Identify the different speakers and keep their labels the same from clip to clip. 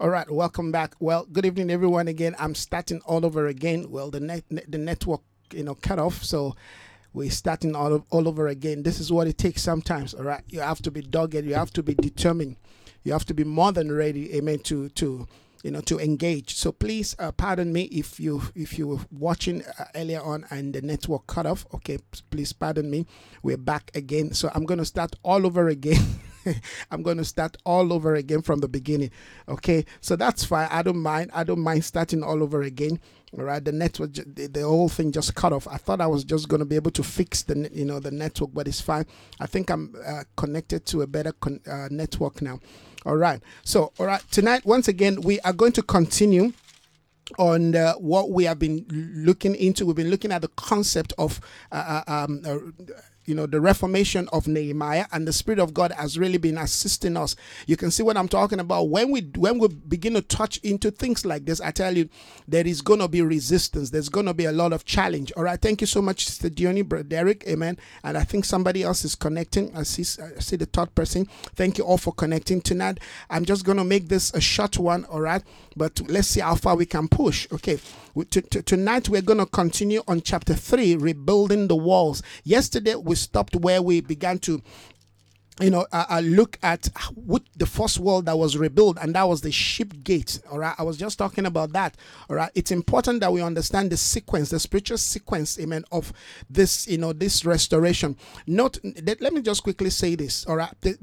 Speaker 1: All right, welcome back. Well, good evening, everyone. Again, I'm starting all over again. Well, the net, the network, you know, cut off, so we're starting all all over again. This is what it takes sometimes. All right, you have to be dogged. You have to be determined. You have to be more than ready. Amen. To to you know to engage. So please uh, pardon me if you if you were watching uh, earlier on and the network cut off. Okay, please pardon me. We're back again. So I'm going to start all over again. I'm going to start all over again from the beginning. Okay, so that's fine. I don't mind. I don't mind starting all over again. All right, the network, the, the whole thing just cut off. I thought I was just going to be able to fix the, you know, the network, but it's fine. I think I'm uh, connected to a better con- uh, network now. All right. So, all right, tonight once again we are going to continue on uh, what we have been looking into. We've been looking at the concept of uh, uh um, uh, you know the reformation of Nehemiah and the spirit of God has really been assisting us. You can see what I'm talking about when we when we begin to touch into things like this. I tell you, there is going to be resistance. There's going to be a lot of challenge. All right, thank you so much, Sister Diony, Brother Derek, Amen. And I think somebody else is connecting. I see I see the third person. Thank you all for connecting tonight. I'm just going to make this a short one. All right, but let's see how far we can push. Okay, tonight we're going to continue on chapter three, rebuilding the walls. Yesterday we stopped where we began to you know, I, I, look at what the first wall that was rebuilt, and that was the ship gate. All right, I was just talking about that. All right, it's important that we understand the sequence, the spiritual sequence, amen, of this, you know, this restoration. Not let, let me just quickly say this. All right, the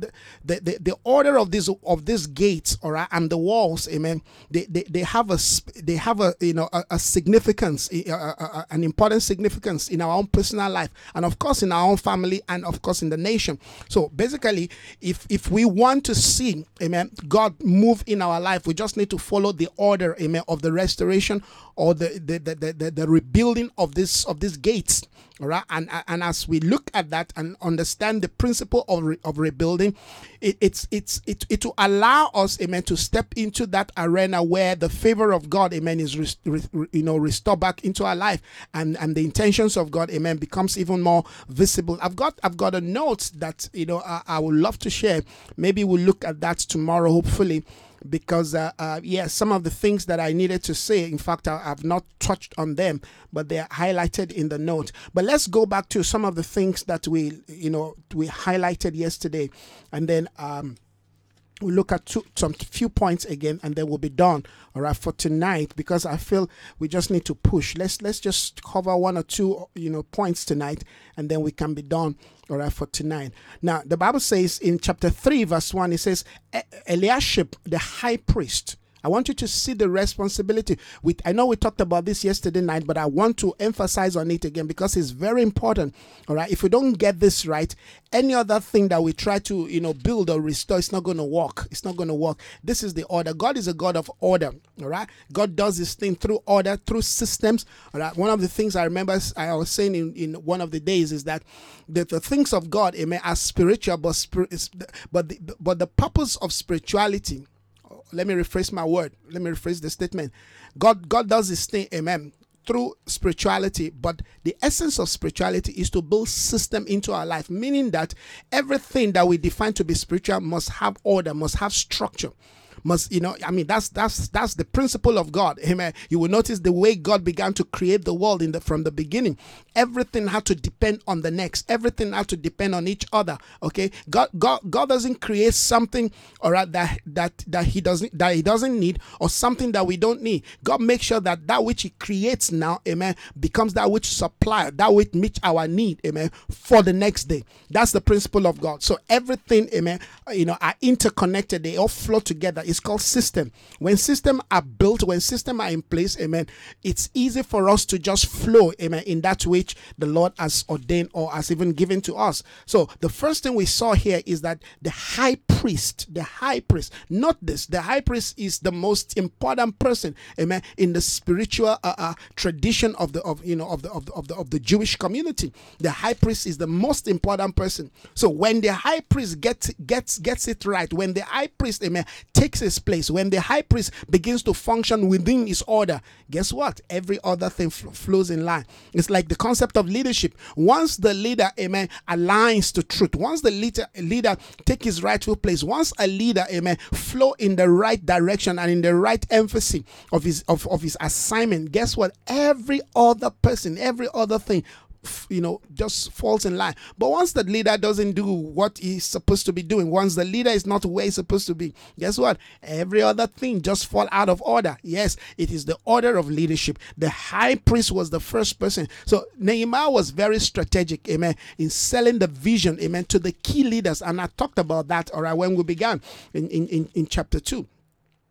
Speaker 1: the, the, the order of these of these gates, all right, and the walls, amen. They they, they have a they have a you know a, a significance, a, a, an important significance in our own personal life, and of course in our own family, and of course in the nation. So basically basically, if if we want to see, amen, God move in our life, we just need to follow the order, amen, of the restoration or the the the, the, the rebuilding of this of these gates. All right, and and as we look at that and understand the principle of, re, of rebuilding, it, it's it's it it will allow us, amen, to step into that arena where the favor of God, amen, is re, re, you know restored back into our life, and and the intentions of God, amen, becomes even more visible. I've got I've got a note that you know I, I would love to share. Maybe we'll look at that tomorrow, hopefully because uh, uh, yeah, some of the things that I needed to say, in fact, I, have not touched on them, but they're highlighted in the note. But let's go back to some of the things that we, you know, we highlighted yesterday, and then um, we'll look at two, some few points again and then we'll be done. All right for tonight because i feel we just need to push. Let's let's just cover one or two you know points tonight and then we can be done all right for tonight. Now the bible says in chapter 3 verse 1 it says eliashib the high priest I want you to see the responsibility. With I know we talked about this yesterday night, but I want to emphasize on it again because it's very important. All right, if we don't get this right, any other thing that we try to you know build or restore, it's not going to work. It's not going to work. This is the order. God is a God of order. All right, God does this thing through order, through systems. All right. One of the things I remember I was saying in, in one of the days is that the, the things of God, amen, are spiritual, but spirit, but the, but the purpose of spirituality let me rephrase my word. Let me rephrase the statement. God, God does this thing, amen, through spirituality, but the essence of spirituality is to build system into our life, meaning that everything that we define to be spiritual must have order, must have structure must you know i mean that's that's that's the principle of god. Amen. You will notice the way god began to create the world in the from the beginning. Everything had to depend on the next. Everything had to depend on each other. Okay? God god god doesn't create something all right that that that he doesn't that he doesn't need or something that we don't need. God makes sure that that which he creates now amen becomes that which supply that which meets our need amen for the next day. That's the principle of god. So everything amen you know are interconnected. They all flow together. It's called system. When system are built, when system are in place, amen, it's easy for us to just flow, amen, in that which the Lord has ordained or has even given to us. So the first thing we saw here is that the high priest, the high priest, not this, the high priest is the most important person, amen, in the spiritual uh, uh, tradition of the of you know of the, of the of the of the Jewish community. The high priest is the most important person. So when the high priest gets gets gets it right, when the high priest, amen, takes his place, when the high priest begins to function within his order, guess what? Every other thing fl- flows in line. It's like the concept of leadership. Once the leader, amen, aligns to truth, once the leader leader take his rightful place, once a leader, amen, flow in the right direction and in the right emphasis of his of, of his assignment, guess what? Every other person, every other thing you know just falls in line. But once the leader doesn't do what he's supposed to be doing once the leader is not where he's supposed to be guess what? Every other thing just fall out of order. Yes it is the order of leadership. The high priest was the first person. So nehemiah was very strategic amen in selling the vision amen to the key leaders. And i talked about that all right when we began in in, in, chapter 2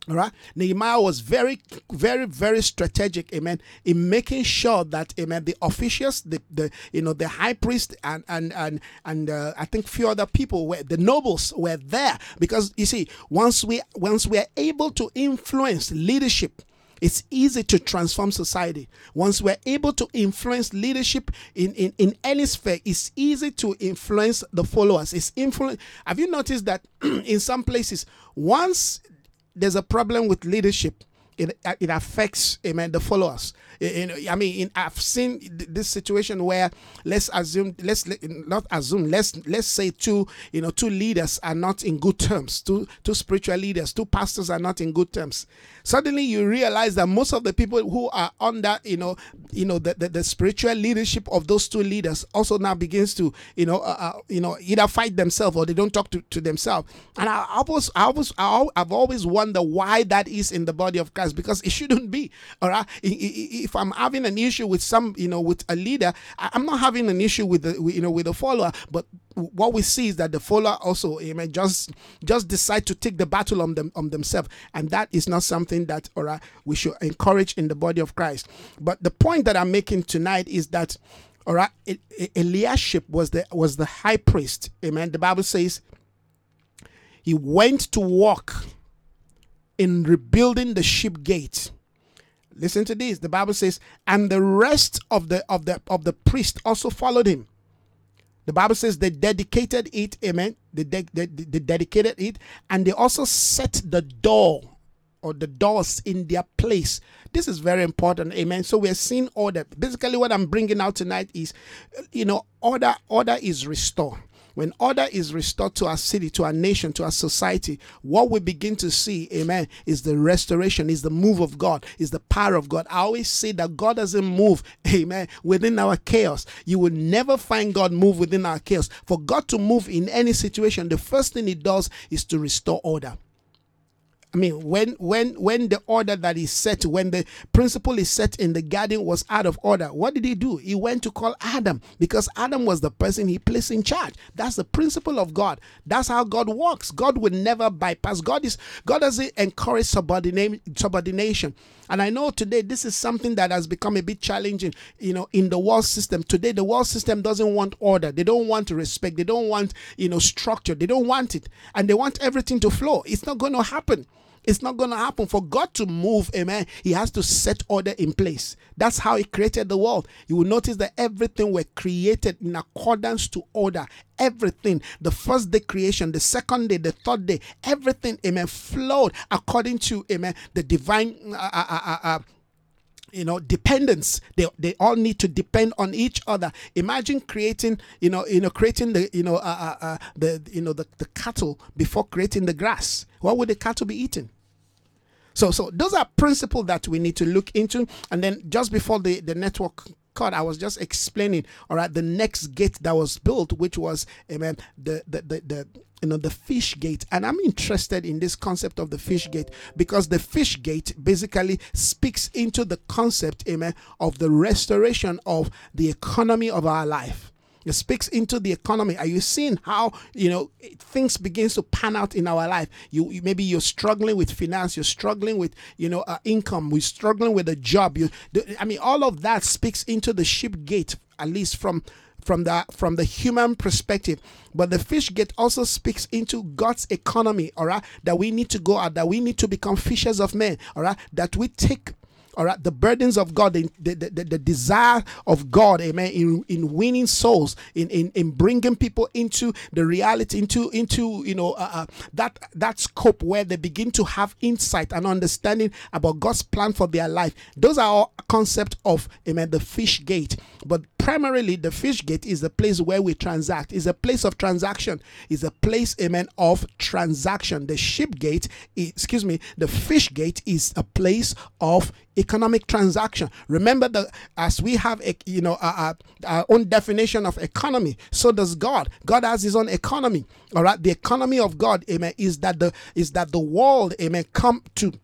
Speaker 1: all right. Nehemiah was very, very, very strategic, amen, in making sure that, amen, the officials, the, the you know, the high priest and and and and uh, I think few other people were the nobles were there because you see, once we once we are able to influence leadership, it's easy to transform society. Once we're able to influence leadership in, in, in any sphere, it's easy to influence the followers. It's influence. Have you noticed that in some places, once there's a problem with leadership. It, uh, it affects amen the followers I mean, in, I've seen this situation where let's assume, let's not assume, let's let's say two, you know, two leaders are not in good terms. Two two spiritual leaders, two pastors are not in good terms. Suddenly, you realize that most of the people who are under, you know, you know, the, the, the spiritual leadership of those two leaders also now begins to, you know, uh, uh, you know, either fight themselves or they don't talk to, to themselves. And I, I was, I I've always wondered why that is in the body of Christ because it shouldn't be. All right if I'm having an issue with some, you know, with a leader, I'm not having an issue with the, you know, with a follower, but what we see is that the follower also, amen, just just decide to take the battle on them on themselves, and that is not something that, all right, we should encourage in the body of Christ. But the point that I'm making tonight is that, all right, Eliashib was the was the high priest, amen. The Bible says he went to work in rebuilding the sheep gate Listen to this. The Bible says, and the rest of the of the of the priest also followed him. The Bible says they dedicated it, amen. They, de- they, they dedicated it, and they also set the door or the doors in their place. This is very important, amen. So we're seeing order. Basically, what I'm bringing out tonight is, you know, order. Order is restored. When order is restored to our city, to our nation, to our society, what we begin to see, amen, is the restoration, is the move of God, is the power of God. I always say that God doesn't move, amen, within our chaos. You will never find God move within our chaos. For God to move in any situation, the first thing He does is to restore order. I mean, when when when the order that is set, when the principle is set in the garden was out of order, what did he do? He went to call Adam because Adam was the person he placed in charge. That's the principle of God. That's how God works. God will never bypass. God is God doesn't encourage subordination. And I know today this is something that has become a bit challenging, you know, in the world system. Today the world system doesn't want order. They don't want respect. They don't want, you know, structure. They don't want it. And they want everything to flow. It's not going to happen. It's not going to happen. For God to move, amen, He has to set order in place. That's how He created the world. You will notice that everything were created in accordance to order. Everything, the first day creation, the second day, the third day, everything, amen, flowed according to, amen, the divine. Uh, uh, uh, uh, uh you know dependence they, they all need to depend on each other imagine creating you know you know creating the you know uh, uh, uh, the you know the, the cattle before creating the grass what would the cattle be eating so, so those are principles that we need to look into. And then just before the, the network cut, I was just explaining, all right, the next gate that was built, which was, amen, the, the, the, the you know the fish gate and i'm interested in this concept of the fish gate because the fish gate basically speaks into the concept amen of the restoration of the economy of our life it speaks into the economy. Are you seeing how you know things begins to pan out in our life? You, you maybe you're struggling with finance, you're struggling with you know uh, income, we're struggling with a job. You, I mean, all of that speaks into the ship gate, at least from from the from the human perspective but the fish gate also speaks into god's economy all right that we need to go out that we need to become fishers of men all right that we take all right? The burdens of god the, the, the, the desire of god amen in, in winning souls in, in in bringing people into the reality into into you know uh, uh, that that scope where they begin to have insight and understanding about god's plan for their life. Those are all concept of amen the fish gate. But primarily the fish gate is the place where we transact. Is a place of transaction. Is a place amen of transaction. The ship gate excuse me the fish gate is a place of economic transaction. Remember that as we have a you know our, our own definition of economy so does god. God has his own economy. All right? The economy of god amen is that the is that the world amen come to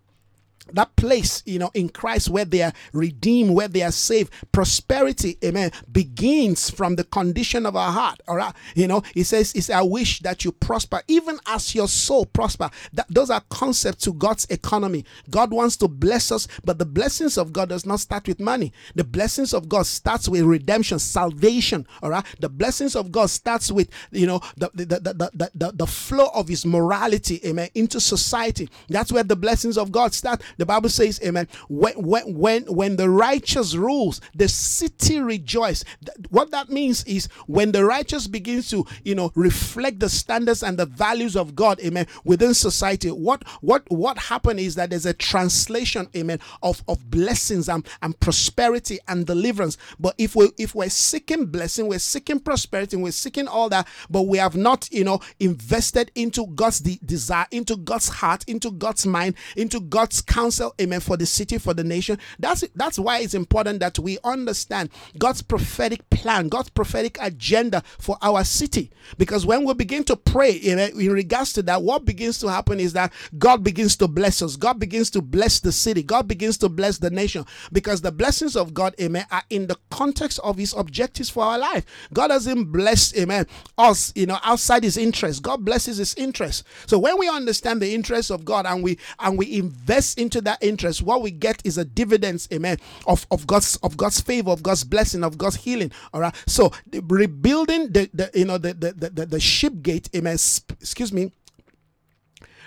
Speaker 1: that place, you know, in Christ where they are redeemed, where they are saved. Prosperity, amen, begins from the condition of our heart. All right. You know, he says, it's I wish that you prosper, even as your soul prosper. That those are concepts to God's economy. God wants to bless us, but the blessings of God does not start with money. The blessings of God starts with redemption, salvation. All right. The blessings of God starts with, you know, the the, the, the, the, the flow of his morality, amen, into society. That's where the blessings of God start the Bible says, Amen. When when when, when the righteous rules, the city rejoice. What that means is when the righteous begins to, you know, reflect the standards and the values of God, amen, within society. What what what happened is that there's a translation, amen, of, of blessings and, and prosperity and deliverance. But if we if we're seeking blessing, we're seeking prosperity, we're seeking all that, but we have not, you know, invested into God's de- desire, into God's heart, into God's mind, into God's counsel counsel, amen, for the city, for the nation. That's that's why it's important that we understand God's prophetic plan, God's prophetic agenda for our city. Because when we begin to pray in, in regards to that, what begins to happen is that God begins to bless us. God begins to bless the city. God begins to bless the nation. Because the blessings of God, amen, are in the context of his objectives for our life. God doesn't bless, amen, us, you know, outside his interest. God blesses his interest. So when we understand the interests of God and we and we invest into that interest, what we get is a dividends, amen, of, of God's of God's favor, of God's blessing, of God's healing. All right. So rebuilding the, the you know the the, the, the ship gate, amen. Excuse me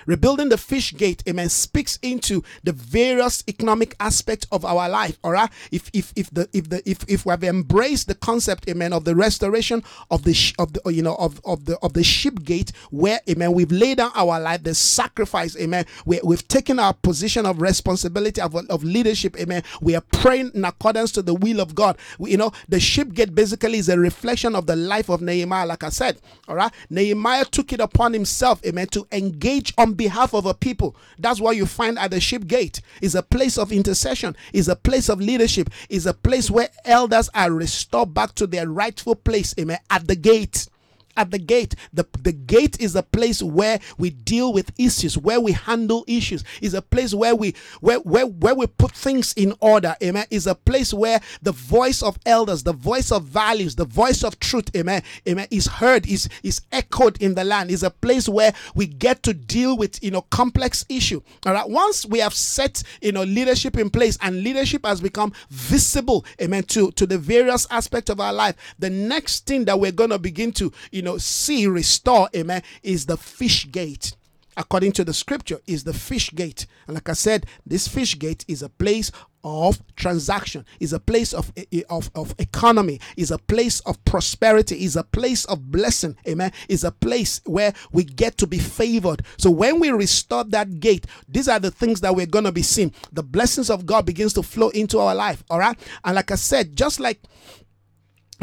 Speaker 1: Rebuilding the fish gate, amen, speaks into the various economic aspects of our life. All right. If if if the if the if if we have embraced the concept, amen, of the restoration of the of the you know of of the of the ship gate, where amen, we've laid down our life, the sacrifice, amen. We, we've taken our position of responsibility of, of leadership, amen. We are praying in accordance to the will of God. We, you know, the ship gate basically is a reflection of the life of Nehemiah, like I said. All right. Nehemiah took it upon himself, amen, to engage on behalf of a people. That's what you find at the ship gate. Is a place of intercession, is a place of leadership, is a place where elders are restored back to their rightful place, amen, at the gate at the gate. The, the gate is a place where we deal with issues, where we handle issues. Is a place where we where, where where we put things in order. Amen. Is a place where the voice of elders, the voice of values, the voice of truth, amen, amen, is heard, is is echoed in the land. Is a place where we get to deal with you know complex issue. All right. Once we have set you know leadership in place and leadership has become visible, amen, to to the various aspects of our life, the next thing that we're gonna begin to you know, see restore, amen, is the fish gate. According to the scripture, is the fish gate. And like I said, this fish gate is a place of transaction is a place of, eh, eh, of, of economy is a place of prosperity is a place of blessing amen is a place where we get to be favored so when we restore that gate these are the things that we're going to be seeing the blessings of god begins to flow into our life all right and like i said just like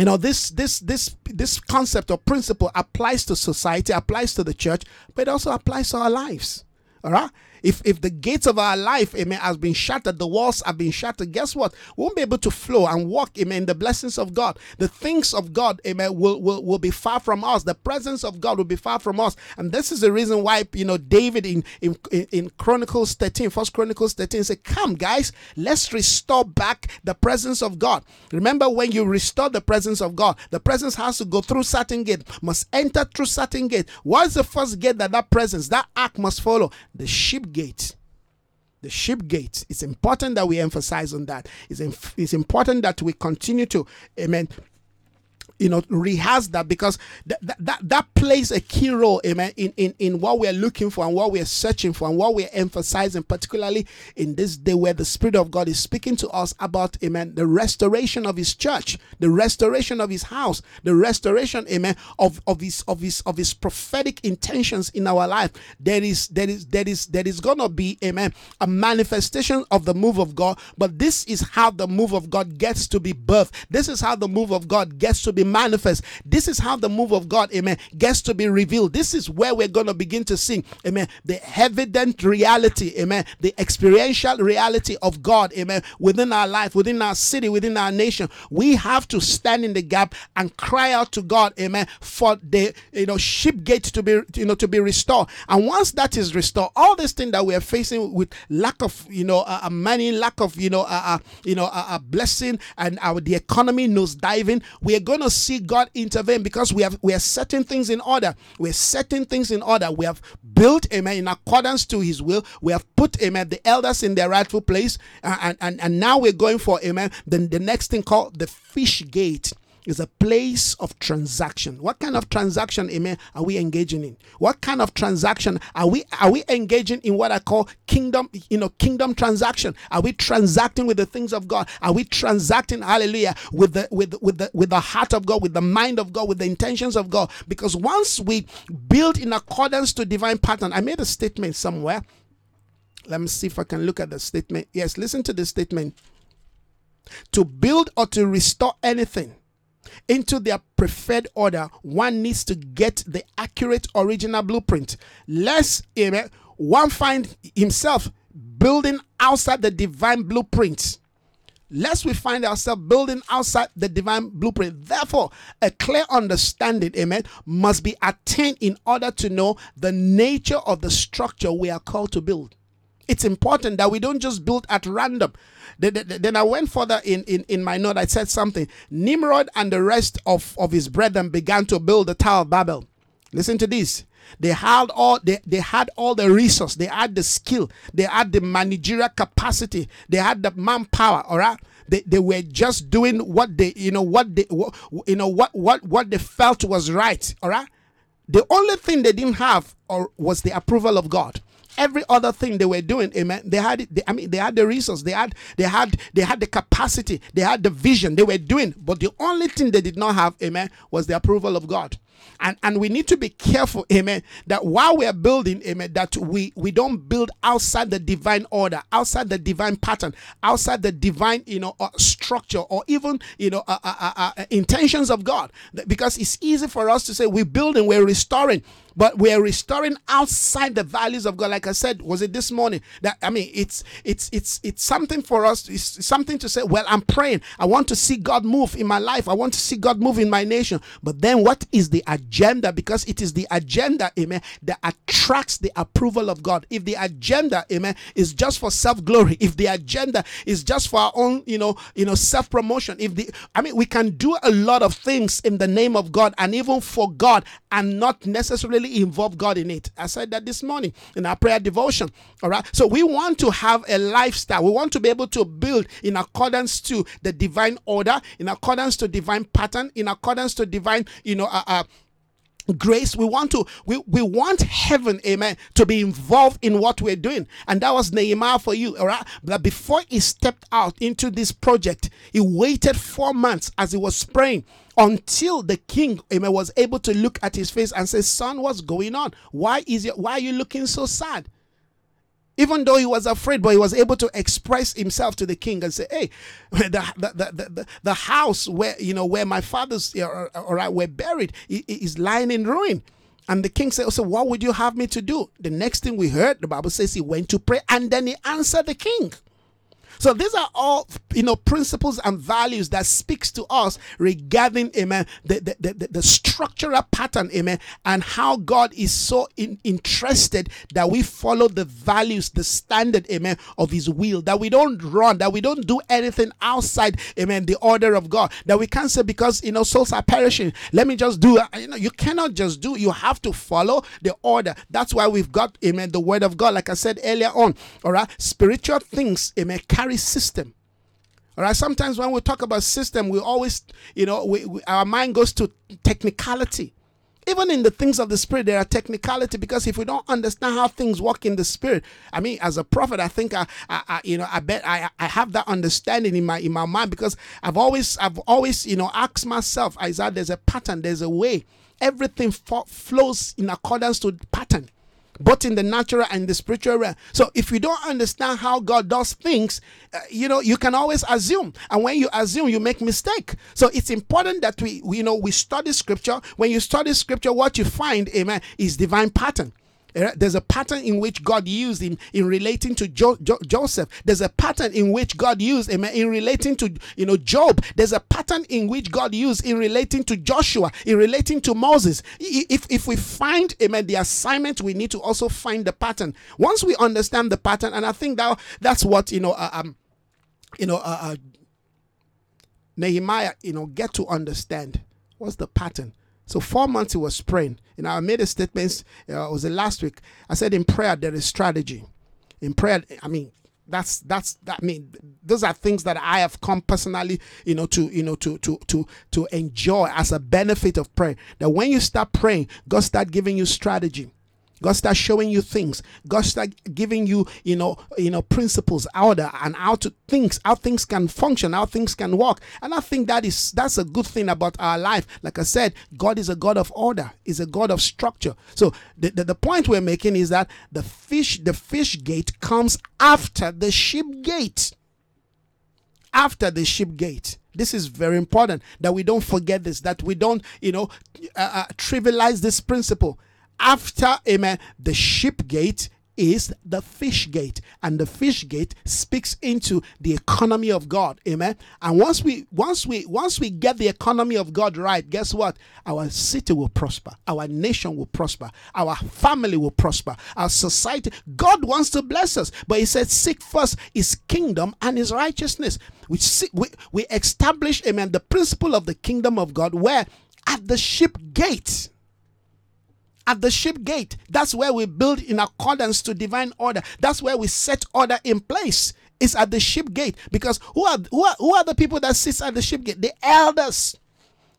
Speaker 1: you know this this this this concept or principle applies to society applies to the church but it also applies to our lives. All right if if the gates of our life, amen, has been shattered, the walls have been shattered, guess what? We won't be able to flow and walk, amen, the blessings of God. The things of God, amen, will, will, will be far from us. The presence of God will be far from us. And this is the reason why, you know, David in in, in Chronicles 13, First Chronicles 13 said, Come, guys, let's restore back the presence of God. Remember when you restore the presence of God, the presence has to go through certain gate, must enter through certain gate. What is the first gate that that presence, that ark must follow? The sheep gate the ship gate it's important that we emphasize on that. It's, it's important that we continue to amen you know rehearse that because that, that that plays a key role amen in, in in what we're looking for and what we're searching for and what we're emphasizing particularly in this day where the spirit of god is speaking to us about amen the restoration of his church the restoration of his house the restoration amen of of his of his of his prophetic intentions in our life. There is there is there is there is gonna be amen a manifestation of the move of god but this is how the move of god gets to be birthed. This is how the move of god gets to be manifest. This is how the move of God, amen, gets to be revealed. This is where we're going to begin to see, amen, the evident reality, amen, the experiential reality of God, amen, within our life, within our city, within our nation. We have to stand in the gap and cry out to God, amen, for the you know ship gate to be you know to be restored. And once that is restored, all this thing that we are facing with lack of you know uh, money, lack of you know uh, uh you know a uh, blessing, and our the economy nose diving, we are going to see God intervene because we have we are setting things in order. We're setting things in order. We have built, amen, in accordance to his will. We have put, amen, the elders in their rightful place. Uh, and, and, and now we're going for, amen, the, the next thing called the fish gate is a place of transaction. What kind of transaction, amen, are we engaging in? What kind of transaction are we are we engaging in what I call kingdom, you know, kingdom transaction? Are we transacting with the things of God? Are we transacting, hallelujah, with the with with the with the heart of God, with the mind of God, with the intentions of God? Because once we build in accordance to divine pattern, I made a statement somewhere. Let me see if I can look at the statement. Yes, listen to the statement. To build or to restore anything into their preferred order, one needs to get the accurate original blueprint. Lest one find himself building outside the divine blueprint. Lest we find ourselves building outside the divine blueprint. Therefore, a clear understanding, amen, must be attained in order to know the nature of the structure we are called to build. It's important that we don't just build at random. Then I went further in, in, in my note. I said something. Nimrod and the rest of, of his brethren began to build the Tower of Babel. Listen to this. They had all they, they had all the resource, they had the skill, they had the managerial capacity, they had the manpower, all right? They, they were just doing what they you know what they you know what what what they felt was right all right the only thing they didn't have or was the approval of god every other thing they were doing amen they had they, i mean they had the resources they had they had they had the capacity they had the vision they were doing but the only thing they did not have amen was the approval of god and and we need to be careful amen that while we are building amen that we we don't build outside the divine order outside the divine pattern outside the divine you know uh, structure or even you know uh, uh, uh, uh intentions of god because it's easy for us to say we're building we're restoring but we're restoring outside the values of God. Like I said, was it this morning? That I mean, it's it's it's it's something for us. It's something to say. Well, I'm praying. I want to see God move in my life. I want to see God move in my nation. But then, what is the agenda? Because it is the agenda, amen, that attracts the approval of God. If the agenda, amen, is just for self glory, if the agenda is just for our own, you know, you know, self promotion, if the, I mean, we can do a lot of things in the name of God and even for God and not necessarily involve God in it. I said that this morning in our prayer devotion. All right. So we want to have a lifestyle. We want to be able to build in accordance to the divine order, in accordance to divine pattern, in accordance to divine, you know, uh, uh grace we want to we, we want heaven amen to be involved in what we're doing and that was nehemiah for you all right but before he stepped out into this project he waited four months as he was praying until the king amen, was able to look at his face and say, Son, what's going on? Why is it why are you looking so sad? Even though he was afraid, but he was able to express himself to the king and say, Hey, the the, the, the, the house where you know where my fathers uh, uh, uh, all right were buried is lying in ruin. And the king said, oh, So what would you have me to do? The next thing we heard, the Bible says he went to pray and then he answered the king. So these are all you know principles and values that speaks to us regarding amen the the, the, the structural pattern amen and how God is so in, interested that we follow the values the standard amen of his will. That we don't run that we don't do anything outside amen the order of God. That we can't say because you know souls are perishing. Let me just do uh, you know you cannot just do you have to follow the order. That's why we've got amen the word of God. Like I said earlier on all right spiritual things amen carry system. All right. Sometimes when we talk about system, we always, you know, we, we, our mind goes to technicality. Even in the things of the spirit, there are technicality because if we don't understand how things work in the spirit, I mean, as a prophet, I think I, I, I you know, I bet I, I have that understanding in my in my mind because I've always, I've always, you know, asked myself, Isaiah, there's a pattern, there's a way. Everything fo- flows in accordance to pattern both in the natural and the spiritual realm. So if you don't understand how God does things, uh, you know, you can always assume. And when you assume, you make mistake. So it's important that we, we, you know, we study scripture. When you study scripture, what you find, amen, is divine pattern. Eh, there's a pattern in which God used him in relating to jo- jo- Joseph. There's a pattern in which God used him in relating to you know Job. There's a pattern in which God used in relating to Joshua, in relating to Moses. If if we find amen the assignment, we need to also find the pattern. Once we understand the pattern, and I think that that's what you know uh, um you know uh, uh, Nehemiah you know get to understand what's the pattern so four months he was praying. Know, I made a statement. Uh, it was the last week. I said in prayer there is strategy. In prayer, I mean that's that's that I mean those are things that I have come personally, you know, to you know to to to to enjoy as a benefit of prayer. That when you start praying, God start giving you strategy. God start showing you things. God start giving you, you know, you know, principles, order, and how to things, how things can function, how things can work. And I think that is that's a good thing about our life. Like I said, God is a God of order, is a God of structure. So the, the, the point we're making is that the fish, the fish gate comes after the ship gate. After the ship gate. This is very important that we don't forget this, that we don't, you know, uh, uh, trivialize this principle after, amen, the sheep gate is the fish gate. And the fish gate speaks into the economy of god amen. And once we once we once we get the economy of god right guess what? Our city will prosper. Our nation will prosper. Our family will prosper. Our society god wants to bless us. But he said seek first his kingdom and his righteousness. We see, we, we establish amen the principle of the kingdom of god where? At the ship gate at the ship gate. That's where we build in accordance to divine order. That's where we set order in place. It's at the ship gate because who are who are, who are the people that sits at the ship gate? The elders.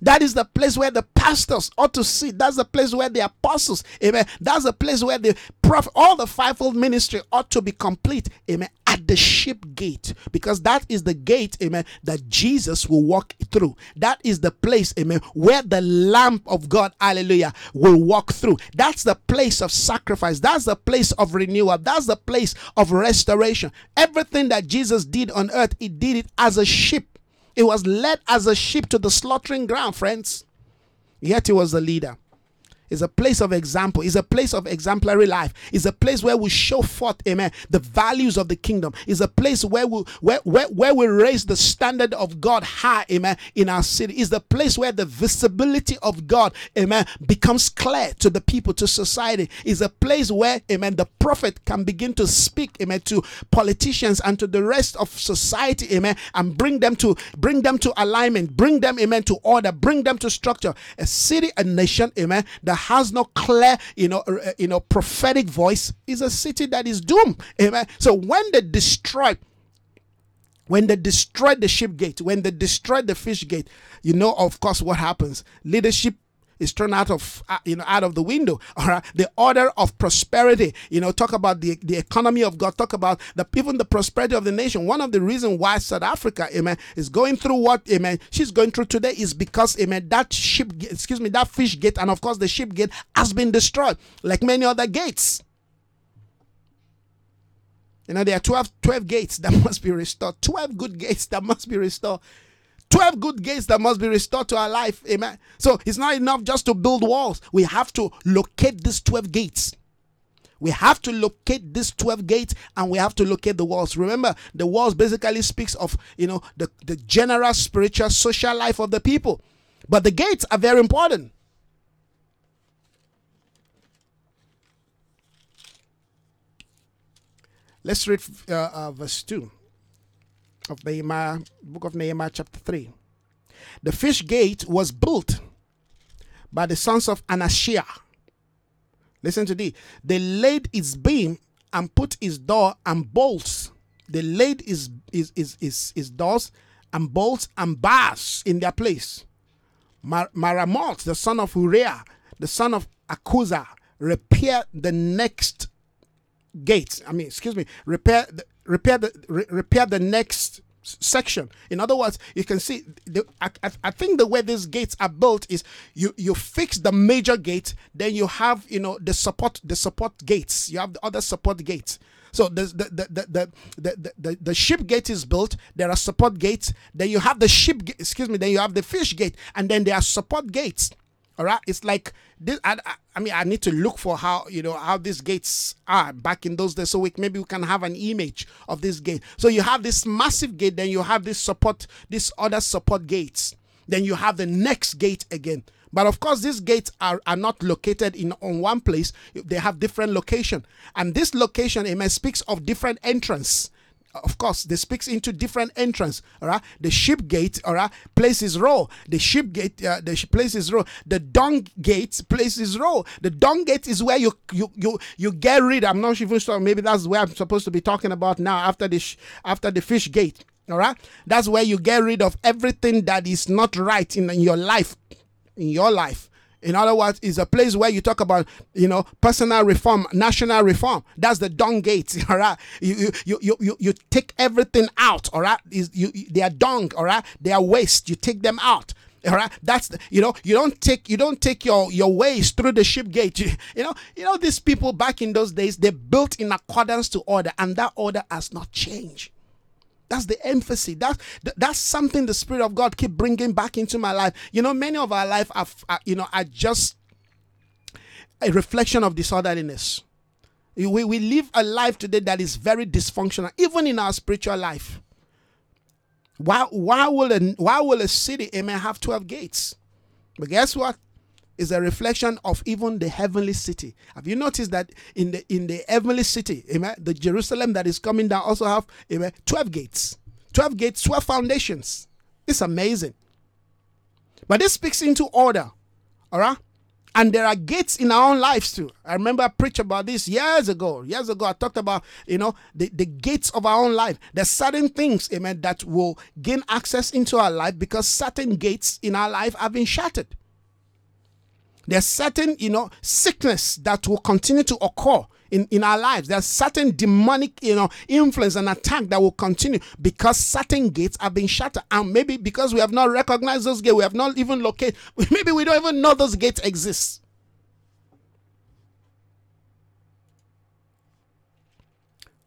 Speaker 1: That is the place where the pastors ought to sit. That's the place where the apostles, amen. That's the place where the prophet, all the fivefold ministry ought to be complete, amen, at the sheep gate. Because that is the gate, amen, that Jesus will walk through. That is the place, amen, where the lamp of God, hallelujah, will walk through. That's the place of sacrifice. That's the place of renewal. That's the place of restoration. Everything that Jesus did on earth, he did it as a sheep it was led as a sheep to the slaughtering ground, friends. Yet he was the leader is a place of example, is a place of exemplary life, is a place where we show forth, amen, the values of the kingdom, is a place where we where, where, where we raise the standard of God high, amen, in our city, is the place where the visibility of God, amen, becomes clear to the people, to society, is a place where, amen, the prophet can begin to speak, amen, to politicians and to the rest of society, amen, and bring them to bring them to alignment, bring them, amen, to order, bring them to structure. A city, a nation, amen, that has no clear, you know, uh, you know, prophetic voice is a city that is doomed. Amen. So when they destroy when they destroy the ship gate, when they destroy the fish gate, you know, of course, what happens? Leadership is thrown out of uh, you know out of the window all right the order of prosperity you know talk about the the economy of god talk about the even the prosperity of the nation one of the reasons why south africa amen is going through what amen she's going through today is because amen that ship excuse me that fish gate and of course the ship gate has been destroyed like many other gates you know, there are 12, 12 gates that must be restored. 12 good gates that must be restored. 12 good gates that must be restored to our life. Amen. So it's not enough just to build walls. We have to locate these 12 gates. We have to locate these 12 gates and we have to locate the walls. Remember, the walls basically speaks of, you know, the, the general spiritual social life of the people. But the gates are very important. Let's read uh, uh, verse 2 of Nehemiah, book of Nehemiah, chapter 3. The fish gate was built by the sons of Anashia. Listen to this. They laid its beam and put its door and bolts. They laid his, his, his, his doors and bolts and bars in their place. Mar- the son of Uriah, the son of Akuza, repair the next gate. I mean, excuse me, repair repair the re- repair the next section. In other words, you can see. The, I, I think the way these gates are built is you you fix the major gate, then you have you know the support the support gates. You have the other support gates. So the the the the the, the, the, the ship gate is built. There are support gates. Then you have the ship. Excuse me. Then you have the fish gate, and then there are support gates. All right. It's like this. I, I mean, I need to look for how you know how these gates are back in those days, so we maybe we can have an image of this gate. So you have this massive gate, then you have this support, this other support gates. Then you have the next gate again. But of course, these gates are, are not located in on one place. They have different location. And this location, amen, speaks of different entrance. Of course, this speaks into different entrance. All right, the ship gate, all right, places role. The ship gate, uh, the places role. The dung gate places role. The dung gate is where you you you you get rid. I'm not even sure. Maybe that's where I'm supposed to be talking about now. After the sh- after the fish gate, all right, that's where you get rid of everything that is not right in, in your life in your life. In other words, it's a place where you talk about, you know, personal reform, national reform. That's the dung gates, all right. You you you you, you take everything out, all right. Is you, they are dung, all right. They are waste. You take them out. All right, that's the, you know you don't take you don't take your your waste through the ship gate. You, you know you know these people back in those days they built in accordance to order, and that order has not changed. That's the emphasis. That's that's something the Spirit of God keep bringing back into my life. You know, many of our life are, are you know are just a reflection of disorderliness. We, we live a life today that is very dysfunctional, even in our spiritual life. Why, why, will, a, why will a city, amen, have 12 gates? But guess what? Is a reflection of even the heavenly city. Have you noticed that in the in the heavenly city, amen, the Jerusalem that is coming down also have amen, 12 gates. 12 gates, 12 foundations. It's amazing. But this speaks into order. All right? And there are gates in our own lives too. I remember I preached about this years ago. Years ago, I talked about, you know, the, the gates of our own life. There's certain things, amen, that will gain access into our life because certain gates in our life have been shattered. There's certain, you know, sickness that will continue to occur in, in our lives. There's certain demonic, you know, influence and attack that will continue because certain gates have been shut. And maybe because we have not recognized those gates, we have not even located, maybe we don't even know those gates exist.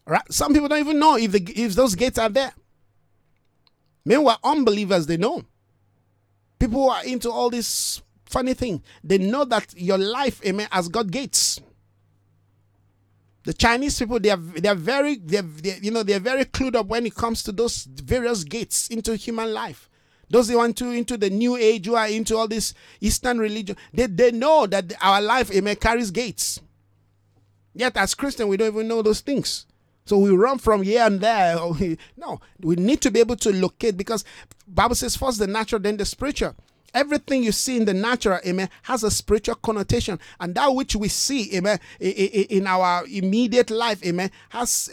Speaker 1: Right? Some people don't even know if the if those gates are there. Meanwhile, unbelievers they know. People who are into all this funny thing, they know that your life, amen, has got gates. The Chinese people, they are they are very they are, they, you know they are very clued up when it comes to those various gates into human life. Those who want to into the new age, who are into all this Eastern religion, they, they know that our life amen carries gates. Yet as Christian, we don't even know those things. So we run from here and there. No, we need to be able to locate because Bible says first the natural, then the spiritual. Everything you see in the natural, amen, has a spiritual connotation. And that which we see, amen, in our immediate life, amen, has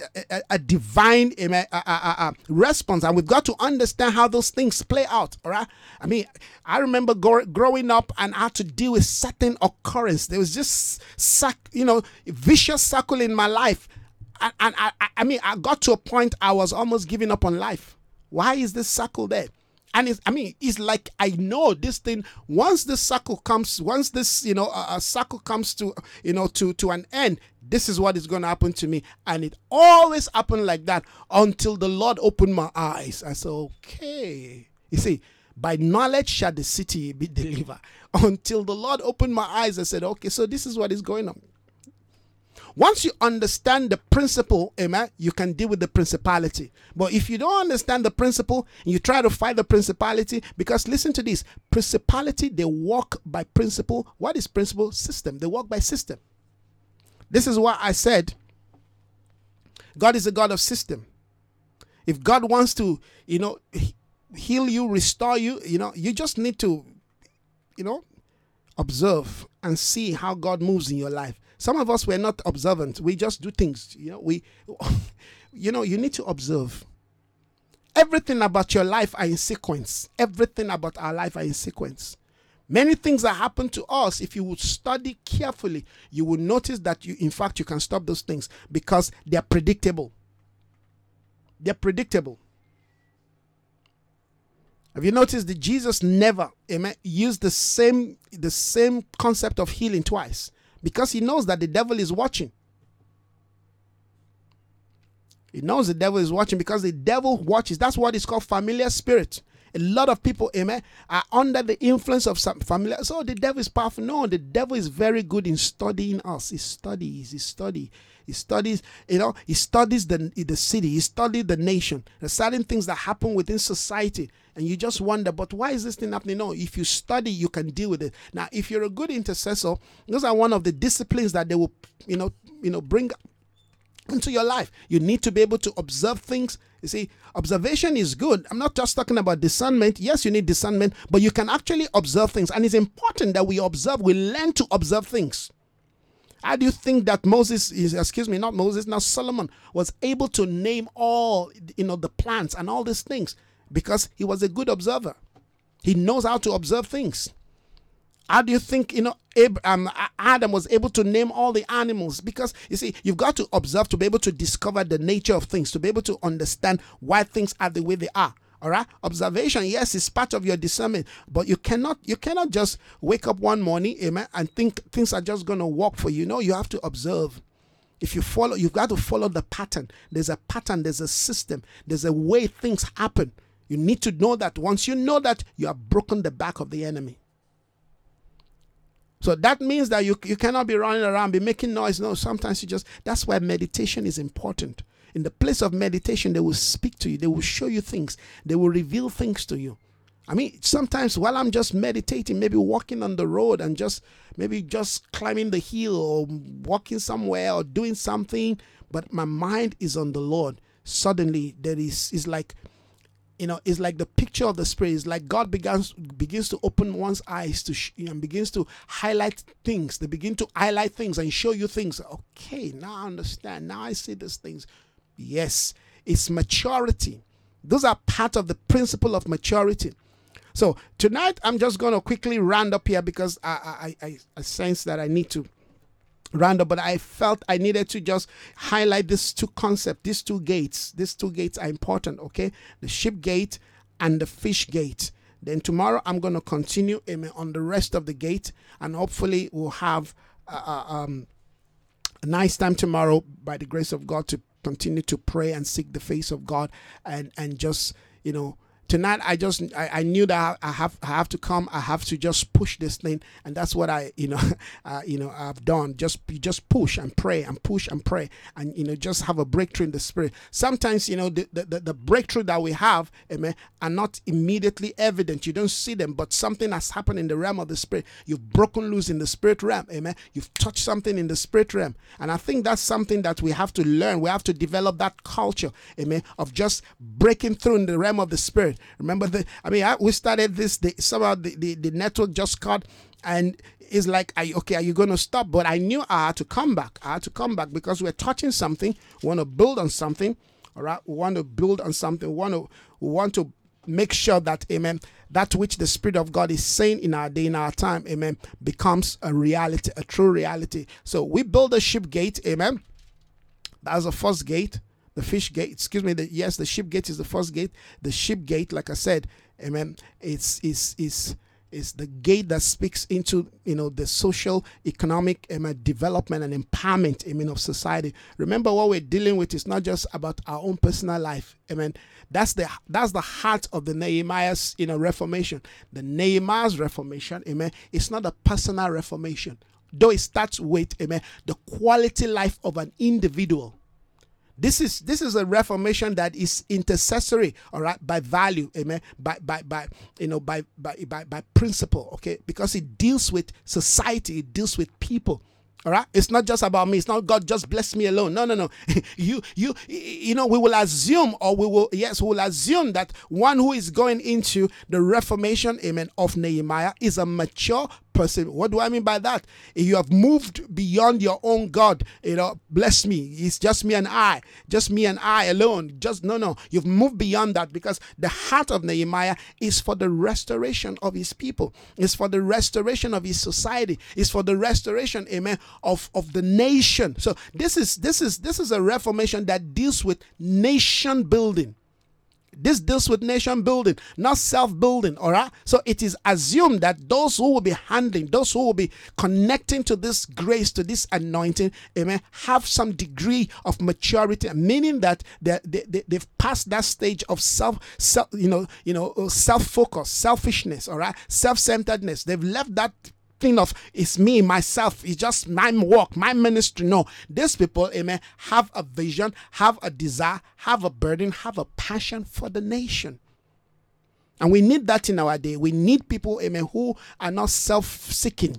Speaker 1: a, divine, amen, a, a, response. And we've got to understand how those things play out, all right? I mean, I remember go, growing up and I had to deal with certain occurrence. There was just, sac, you know, vicious circle in my life. And, and I, I mean, I got to a point I was almost giving up on life. Why is this circle there? And it's i mean it's like i know this thing once this circle comes once this you know a, a circle comes to you know to to an end this is what is going to happen to me. And it always happened like that until the lord opened my eyes. I said okay. You see by knowledge shall the city be delivered. Until the lord opened my eyes i said okay so this is what is going on once you understand the principle, amen, you can deal with the principality. But if you don't understand the principle and you try to fight the principality, because listen to this principality, they walk by principle. What is principle? System. They walk by system. This is why I said God is a God of system. If God wants to, you know, heal you, restore you, you know, you just need to, you know, observe and see how God moves in your life. Some of us were not observant. We just do things. You know, we, you know, you need to observe. Everything about your life are in sequence. Everything about our life are in sequence. Many things that happen to us, if you would study carefully, you will notice that you, in fact, you can stop those things because they're predictable. They're predictable. Have you noticed that Jesus never amen, used the same the same concept of healing twice? Because he knows that the devil is watching. He knows the devil is watching because the devil watches. That's what is called familiar spirit. A lot of people, amen, are under the influence of some familiar. So the devil is powerful. No, the devil is very good in studying us. He studies, he studies, he studies, you know, he studies the, the city, he studies the nation. the certain things that happen within society, and you just wonder, but why is this thing happening? No, if you study, you can deal with it. Now, if you're a good intercessor, those are one of the disciplines that they will, you know, you know, bring into your life. You need to be able to observe things. You see, observation is good. I'm not just talking about discernment. Yes, you need discernment, but you can actually observe things. And it's important that we observe, we learn to observe things. How do you think that Moses is, excuse me, not Moses, now Solomon was able to name all, you know, the plants and all these things? Because he was a good observer. He knows how to observe things. How do you think you know Abraham, um, Adam was able to name all the animals? Because you see, you've got to observe to be able to discover the nature of things, to be able to understand why things are the way they are. All right, observation, yes, is part of your discernment, but you cannot you cannot just wake up one morning, amen, and think things are just gonna work for you. No, you have to observe. If you follow, you've got to follow the pattern. There's a pattern, there's a system, there's a way things happen. You need to know that. Once you know that, you have broken the back of the enemy. So that means that you, you cannot be running around, be making noise. No, sometimes you just, that's why meditation is important. In the place of meditation, they will speak to you, they will show you things, they will reveal things to you. I mean, sometimes while I'm just meditating, maybe walking on the road and just maybe just climbing the hill or walking somewhere or doing something, but my mind is on the Lord. Suddenly, there is is like you know it's like the picture of the spirit. It's like god begins begins to open one's eyes to sh- and begins to highlight things. They begin to highlight things and show you things. Okay now i understand. Now i see these things. Yes it's maturity. Those are part of the principle of maturity. So tonight i'm just going to quickly round up here because I, I i i sense that i need to round up, but I felt I needed to just highlight these two concepts, these two gates. These two gates are important, okay? The sheep gate and the fish gate. Then tomorrow I'm going to continue on the rest of the gate, and hopefully we'll have uh, uh, um, a nice time tomorrow by the grace of God to continue to pray and seek the face of God and and just you know tonight I just I, I knew that I have I have to come. I have to just push this thing. And that's what I you know uh, you know I've done. Just just push and pray and push and pray and you know just have a breakthrough in the spirit. Sometimes you know the the, the breakthrough that we have amen are not immediately evident. You don't see them but something has happened in the realm of the spirit. You've broken loose in the spirit realm amen. You've touched something in the spirit realm. And I think that's something that we have to learn. We have to develop that culture amen of just breaking through in the realm of the spirit Remember the I mean I, we started this the somehow the, the, the network just cut and it's like are you, okay are you going to stop? But I knew I had to come back. I had to come back because we're touching something. We want to build on something all right? We want to build on something. We want to we want to make sure that amen that which the spirit of god is saying in our day in our time amen becomes a reality a true reality. So we build a sheep gate amen. That's the first gate the fish gate excuse me the, yes the sheep gate is the first gate. The sheep gate like i said amen it's is is is the gate that speaks into you know the social economic amen, development and empowerment amen of society. Remember what we're dealing with is not just about our own personal life amen. That's the that's the heart of the nehemiah's you know reformation. The nehemiah's reformation amen it's not a personal reformation. Though it starts with amen the quality life of an individual this is this is a reformation that is intercessory, all right, by value, amen, by by by you know by by by, by principle, okay, because it deals with society, it deals with people. All right, it's not just about me. It's not God just bless me alone. No, no, no. you, you, you know, we will assume, or we will, yes, we will assume that one who is going into the reformation, amen, of Nehemiah is a mature person. What do I mean by that? You have moved beyond your own God. You know, bless me. It's just me and I, just me and I alone. Just no, no. You've moved beyond that because the heart of Nehemiah is for the restoration of his people. It's for the restoration of his society. It's for the restoration, amen, of of the nation. So this is this is this is a reformation that deals with nation building. This deals with nation building, not self building. All right. So it is assumed that those who will be handling, those who will be connecting to this grace, to this anointing, amen, have some degree of maturity, meaning that they, they, they, have passed that stage of self, self you know, you know, self focus, selfishness. All right. Self centeredness. They've left that thing of it's me, myself, it's just my work, my ministry. No, these people, amen, have a vision, have a desire, have a burden, have a passion for the nation. And we need that in our day. We need people, amen, who are not self seeking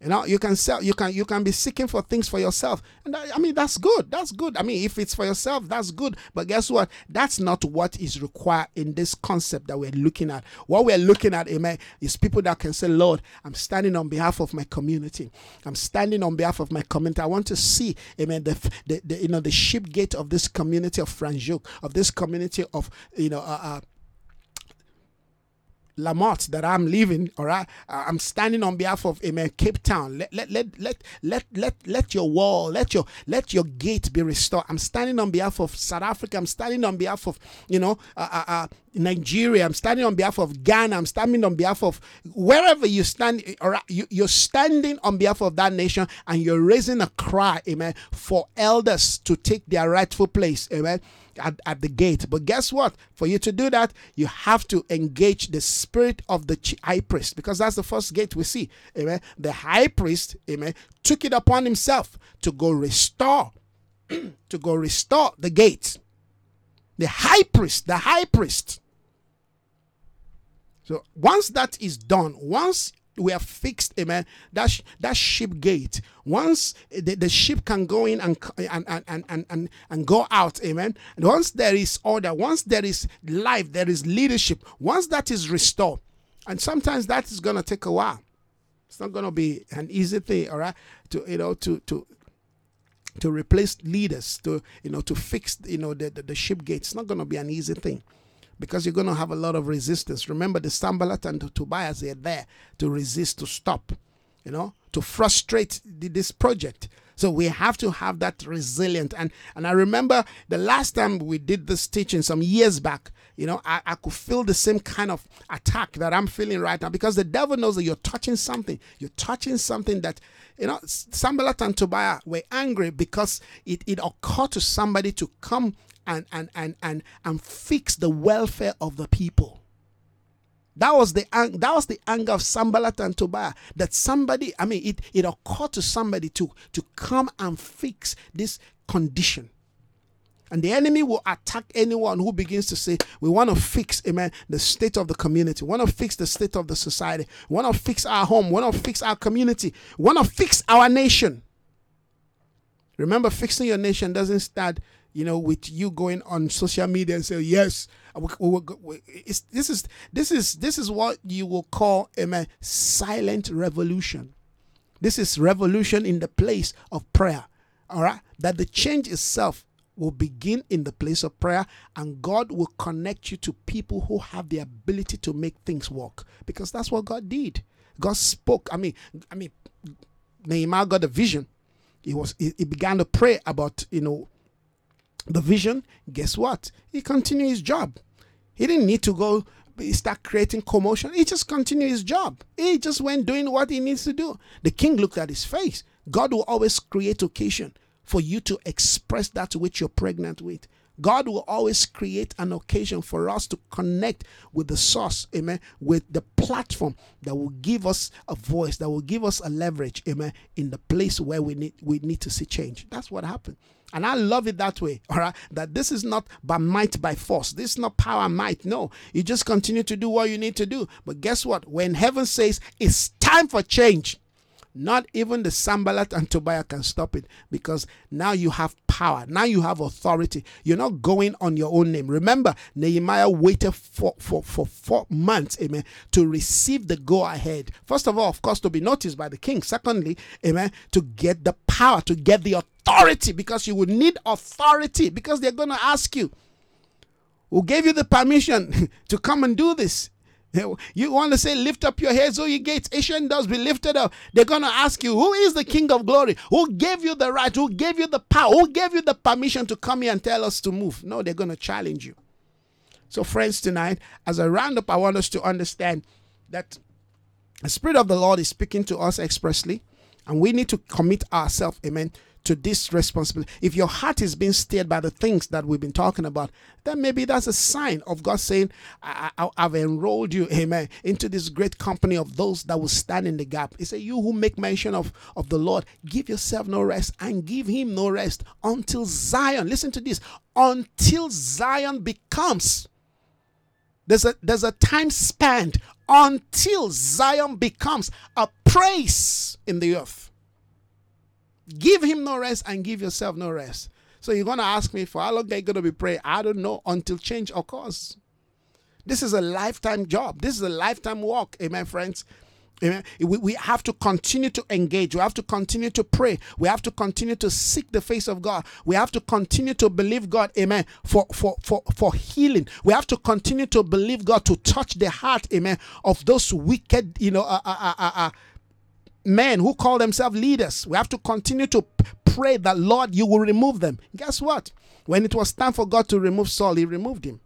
Speaker 1: you know, you can sell, you can you can be seeking for things for yourself, and I mean that's good. That's good. I mean, if it's for yourself, that's good. But guess what? That's not what is required in this concept that we're looking at. What we're looking at, amen, is people that can say, Lord, I'm standing on behalf of my community. I'm standing on behalf of my community. I want to see, amen, the, the, the you know the sheep gate of this community of Franschhoek, of this community of you know uh, uh Lamont that I'm leaving, all right, I'm standing on behalf of Amen Cape Town. Let let let let let let, let your wall, let your let your gate be restored. I'm standing on behalf of South Africa. I'm standing on behalf of you know uh, uh, uh, Nigeria. I'm standing on behalf of Ghana. I'm standing on behalf of wherever you stand. All right, you, you're standing on behalf of that nation, and you're raising a cry, Amen, for elders to take their rightful place, Amen at, at the gate. But guess what? For you to do that, you have to engage the spirit of the high priest because that's the first gate we see. Amen. The high priest, amen, took it upon himself to go restore, to go restore the gate. The high priest, the high priest. So once that is done, once we have fixed, amen, that, sh- that sheep gate. Once the, the ship can go in and, and, and, and, and, and go out, amen. And once there is order, once there is life, there is leadership, once that is restored, and sometimes that is going to take a while. It's not going to be an easy thing, all right, to, you know, to, to, to replace leaders, to, you know, to fix, you know, the, the, the sheep gate. It's not going to be an easy thing because you're going to have a lot of resistance. Remember, the Sanballat and Tobias, they're there to resist, to stop, you know, to frustrate the, this project. So we have to have that resilient. And and I remember the last time we did this teaching some years back, you know, I, I could feel the same kind of attack that I'm feeling right now because the devil knows that you're touching something. You're touching something that, you know, Sanballat and Tobiah were angry because it, it occurred to somebody to come and and and and and fix the welfare of the people. That was the that was the anger of Sanballat and Tobiah. That somebody, I mean, it it occurred to somebody to to come and fix this condition. And the enemy will attack anyone who begins to say, We want to fix, amen, the state of the community. We want to fix the state of the society. We want to fix our home. We want to fix our community. We want to fix our nation. Remember, fixing your nation doesn't start you know, with you going on social media and say, yes, we, we, we, this is this is this is what you will call um, a silent revolution. This is revolution in the place of prayer. All right, that the change itself will begin in the place of prayer, and God will connect you to people who have the ability to make things work. Because that's what God did. God spoke. I mean, I mean, Nehemiah got a vision. He was he, he began to pray about you know the vision, guess what? He continued his job. He didn't need to go start creating commotion. He just continued his job. He just went doing what he needs to do. The king looked at his face. God will always create occasion for you to express that which you're pregnant with. God will always create an occasion for us to connect with the source, amen, with the platform that will give us a voice, that will give us a leverage, amen, in the place where we need we need to see change. That's what happened. And I love it that way, all right? That this is not by might, by force. This is not power, might. No, you just continue to do what you need to do. But guess what? When heaven says it's time for change, not even the Sanballat and Tobiah can stop it because now you have power. Now you have authority. You're not going on your own name. Remember, Nehemiah waited for, for, for four months, amen, to receive the go ahead. First of all, of course, to be noticed by the king. Secondly, amen, to get the power, to get the authority because you would need authority because they're going to ask you, who gave you the permission to come and do this? You want to say, lift up your heads, O ye gates, ancient does be lifted up. They're going to ask you, who is the King of glory? Who gave you the right? Who gave you the power? Who gave you the permission to come here and tell us to move? No, they're going to challenge you. So, friends, tonight, as a roundup, I want us to understand that the Spirit of the Lord is speaking to us expressly, and we need to commit ourselves, amen, to this responsibility. If your heart is being stirred by the things that we've been talking about, then maybe that's a sign of God saying, I, have enrolled you, amen, into this great company of those that will stand in the gap. He said, You who make mention of, of the Lord, give yourself no rest and give him no rest until Zion, listen to this, until Zion becomes. There's a there's a time span until Zion becomes a praise in the earth. Give him no rest and give yourself no rest. So you're going to ask me for how long are you going to be praying? I don't know until change occurs. This is a lifetime job. This is a lifetime work. Amen, friends. Amen. We, we have to continue to engage. We have to continue to pray. We have to continue to seek the face of God. We have to continue to believe God, amen, for, for, for, for healing. We have to continue to believe God to touch the heart, amen, of those wicked, you know, uh, uh, uh, uh men who call themselves leaders. We have to continue to pray that, Lord, you will remove them. Guess what? When it was time for God to remove Saul, he removed him.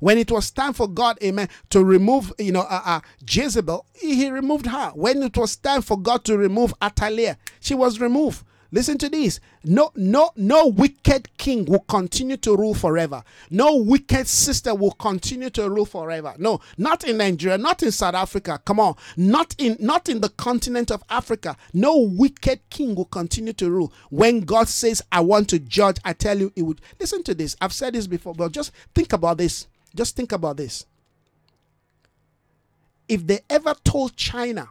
Speaker 1: When it was time for God, amen, to remove, you know, uh, uh, Jezebel, he, he removed her. When it was time for God to remove Athaliah, she was removed. Listen to this. No, no, no wicked king will continue to rule forever. No wicked sister will continue to rule forever. No, not in Nigeria, not in South Africa. Come on. Not in not in the continent of Africa. No wicked king will continue to rule. When God says, I want to judge, I tell you, it would listen to this. I've said this before, but just think about this. Just think about this. If they ever told China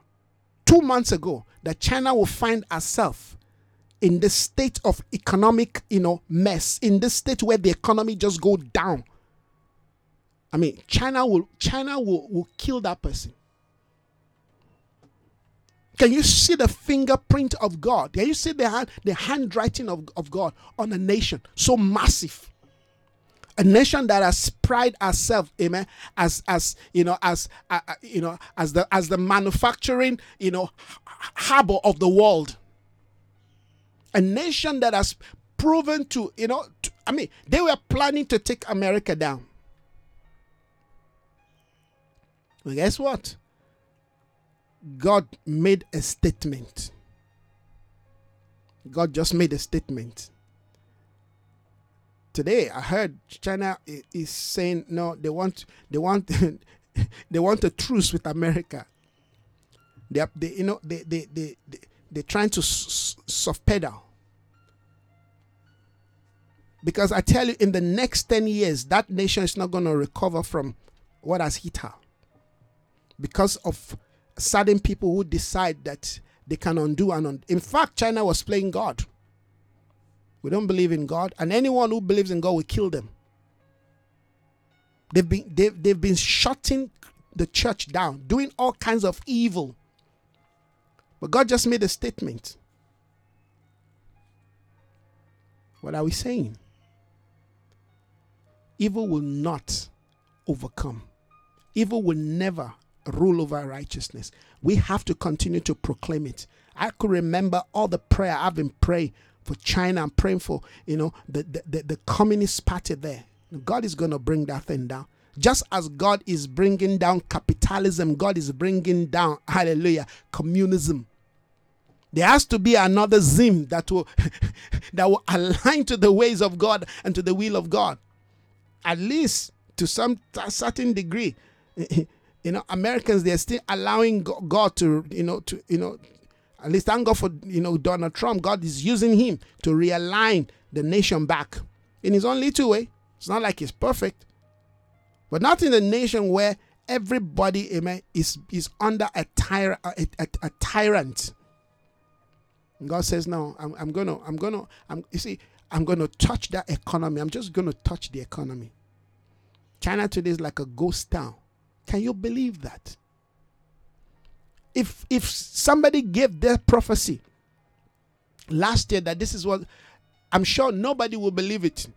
Speaker 1: two months ago that China will find herself in this state of economic, you know, mess, in this state where the economy just go down. I mean, China will China will, will kill that person. Can you see the fingerprint of God? Can you see the hand, the handwriting of, of God on a nation so massive? A nation that has pride herself, amen, as as you know, as uh, uh you know, as the as the manufacturing, you know, harbor of the world a nation that has proven to, you know, to, I mean, they were planning to take America down. Well, guess what? God made a statement. God just made a statement. Today, I heard China is saying no. They want they want they want a truce with America. They, they you know they they they, they they're trying to soft pedal because I tell you, in the next 10 years, that nation is not going to recover from what has hit her. Because of certain people who decide that they can undo and undo. In fact, China was playing God. We don't believe in God, and anyone who believes in God will kill them. They've been they've, they've been shutting the church down, doing all kinds of evil. But God just made a statement. What are we saying? Evil will not overcome. Evil will never rule over righteousness. We have to continue to proclaim it. I could remember all the prayer I've been praying for China. I'm praying for, you know, the, the, the, the Communist Party there. God is going to bring that thing down. Just as God is bringing down capitalism, God is bringing down, hallelujah, communism. There has to be another Zim that will that will align to the ways of God and to the will of God at least to some certain degree. You know americans they're still allowing god to you know to you know at least thank god for you know donald trump. God is using him to realign the nation back in his own little way. It's not like he's perfect but not in a nation where everybody amen is is under a, tyra, a, a, a tyrant. God says, No, I'm, I'm gonna, I'm gonna, I'm you see, I'm gonna touch that economy. I'm just gonna touch the economy. China today is like a ghost town. Can you believe that? If if somebody gave their prophecy last year that this is what I'm sure nobody will believe it.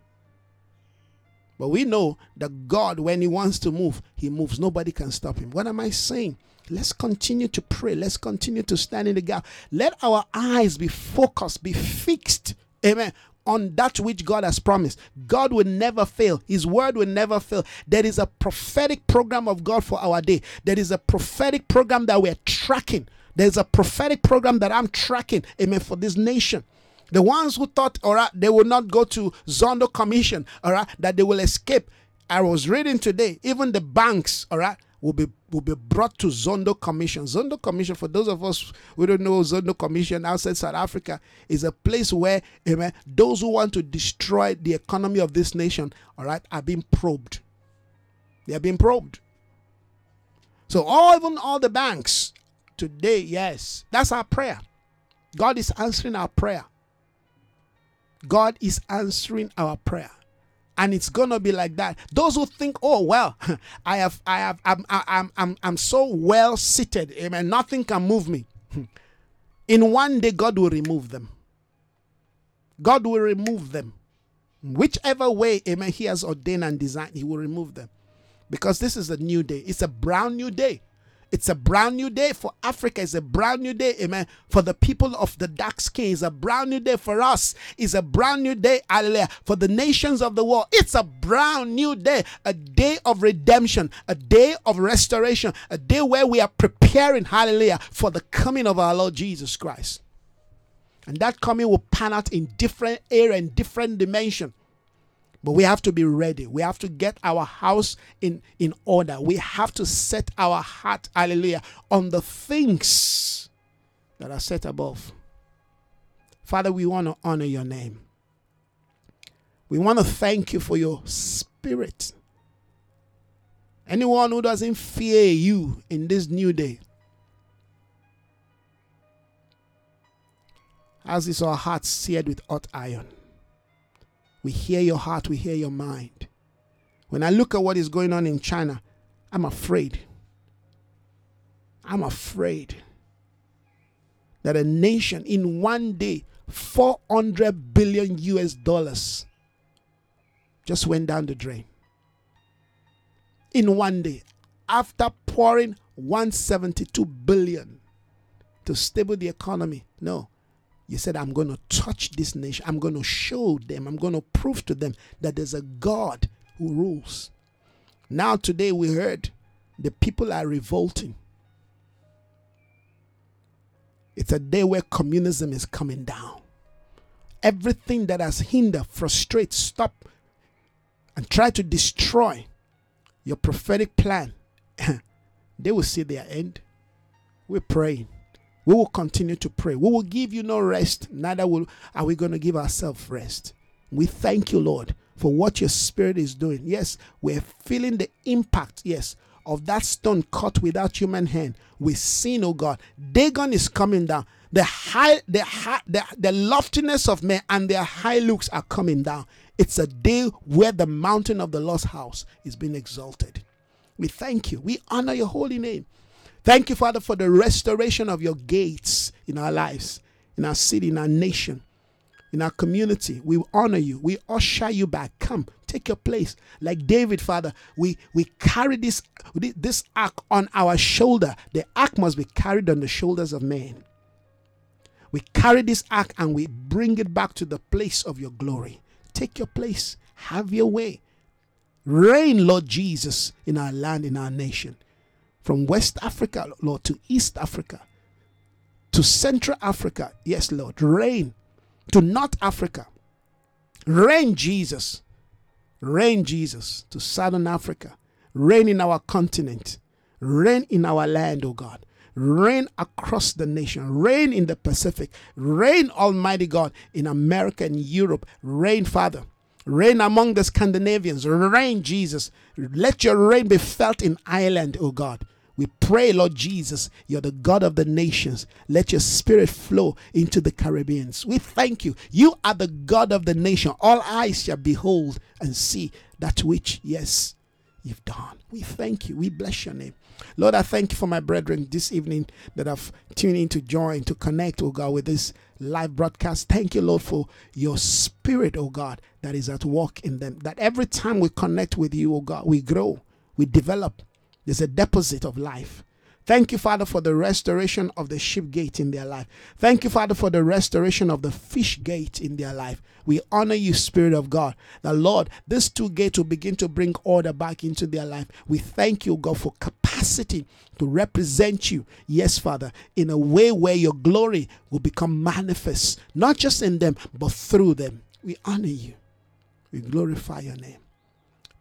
Speaker 1: But we know that God, when He wants to move, He moves. Nobody can stop Him. What am I saying? Let's continue to pray. Let's continue to stand in the gap. Let our eyes be focused, be fixed. Amen. On that which God has promised. God will never fail. His word will never fail. There is a prophetic program of God for our day. There is a prophetic program that we're tracking. There's a prophetic program that I'm tracking. Amen. For this nation. The ones who thought, all right, they will not go to Zondo Commission, all right, that they will escape. I was reading today, even the banks, all right, will be will be brought to Zondo Commission. Zondo Commission, for those of us who don't know Zondo Commission outside South Africa, is a place where amen, those who want to destroy the economy of this nation, all right, are being probed. They are being probed. So all even all the banks today, yes, that's our prayer. God is answering our prayer. God is answering our prayer. And it's gonna be like that. Those who think, oh well, I have, I have, I'm, I'm, I'm, I'm so well seated, amen. Nothing can move me. In one day, God will remove them. God will remove them. Whichever way, amen, He has ordained and designed, He will remove them. Because this is a new day. It's a brand new day. It's a brand new day for Africa. It's a brand new day, amen. For the people of the dark skin, it's a brand new day for us. It's a brand new day, hallelujah. For the nations of the world, it's a brand new day, a day of redemption, a day of restoration, a day where we are preparing, hallelujah, for the coming of our Lord Jesus Christ. And that coming will pan out in different area, in different dimension. But we have to be ready. We have to get our house in, in order. We have to set our heart, hallelujah, on the things that are set above. Father, we want to honor your name. We want to thank you for your spirit. Anyone who doesn't fear you in this new day, as is our hearts seared with hot iron. We hear your heart, we hear your mind. When I look at what is going on in China, I'm afraid. I'm afraid that a nation in one day, 400 billion US dollars just went down the drain. In one day, after pouring 172 billion to stable the economy. No, you said, I'm going to touch this nation. I'm going to show them. I'm going to prove to them that there's a God who rules. Now, today, we heard the people are revolting. It's a day where communism is coming down. Everything that has hindered, frustrate, stop, and try to destroy your prophetic plan, they will see their end. We're praying. We will continue to pray. We will give you no rest, neither will are we going to give ourselves rest. We thank you, Lord, for what your spirit is doing. Yes, we're feeling the impact, yes, of that stone cut without human hand. We've seen, oh God, Dagon is coming down. The high, the high, the, the loftiness of men and their high looks are coming down. It's a day where the mountain of the lost house is being exalted. We thank you. We honor your holy name. Thank you, Father, for the restoration of your gates in our lives, in our city, in our nation, in our community. We honor you. We usher you back. Come, take your place. Like David, Father, we, we carry this, this ark on our shoulder. The ark must be carried on the shoulders of men. We carry this ark and we bring it back to the place of your glory. Take your place. Have your way. Reign, Lord Jesus, in our land, in our nation from West Africa, Lord, to East Africa, to Central Africa. Yes, Lord. Reign to North Africa. Reign, Jesus. Reign, Jesus, to Southern Africa. Reign in our continent. Reign in our land, O God. Reign across the nation. Reign in the Pacific. Reign, Almighty God, in America and Europe. Reign, Father. Reign among the Scandinavians. Reign, Jesus. Let your reign be felt in Ireland, O God. We pray, Lord Jesus, you're the God of the nations. Let your spirit flow into the Caribbeans. We thank you. You are the God of the nation. All eyes shall behold and see that which, yes, you've done. We thank you. We bless your name. Lord, I thank you for my brethren this evening that have tuned in to join, to connect, oh God, with this live broadcast. Thank you, Lord, for your spirit, oh God, that is at work in them. That every time we connect with you, oh God, we grow, we develop. There's a deposit of life. Thank you, Father, for the restoration of the sheep gate in their life. Thank you, Father, for the restoration of the fish gate in their life. We honor you, Spirit of God. The Lord, these two gates will begin to bring order back into their life. We thank you, God, for capacity to represent you. Yes, Father, in a way where your glory will become manifest, not just in them, but through them. We honor you. We glorify your name.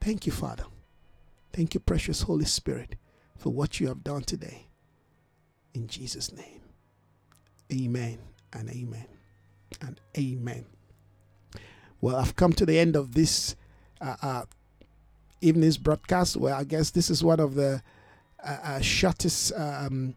Speaker 1: Thank you, Father. Thank you, precious Holy Spirit for what you have done today. In Jesus' name. Amen and amen and amen. Well, I've come to the end of this uh, uh, evening's broadcast. Well, I guess this is one of the uh, uh shortest um,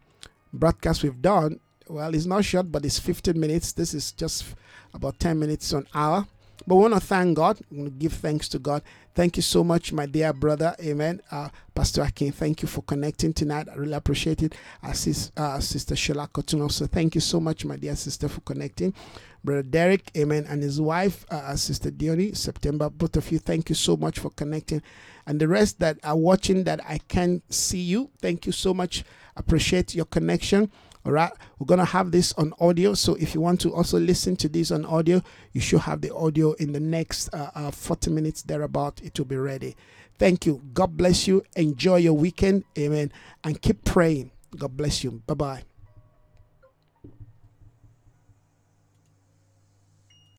Speaker 1: broadcasts we've done. Well, it's not short, but it's 15 minutes. This is just about 10 minutes an hour. But we want to thank God. We want to give thanks to God. Thank you so much, my dear brother. Amen. Uh, Pastor Akin, thank you for connecting tonight. I really appreciate it. Uh, sis, uh, Sister Shola Kotun also, thank you so much, my dear sister, for connecting. Brother Derek, amen, and his wife, uh, uh Sister Diony, September, both of you, thank you so much for connecting. And the rest that are watching that I can see you, thank you so much. Appreciate your connection. All right, we're gonna have this on audio. So if you want to also listen to this on audio, you should have the audio in the next uh, uh, 40 minutes thereabout. It will be ready. Thank you. God bless you. Enjoy your weekend. Amen. And keep praying. God bless you. Bye bye.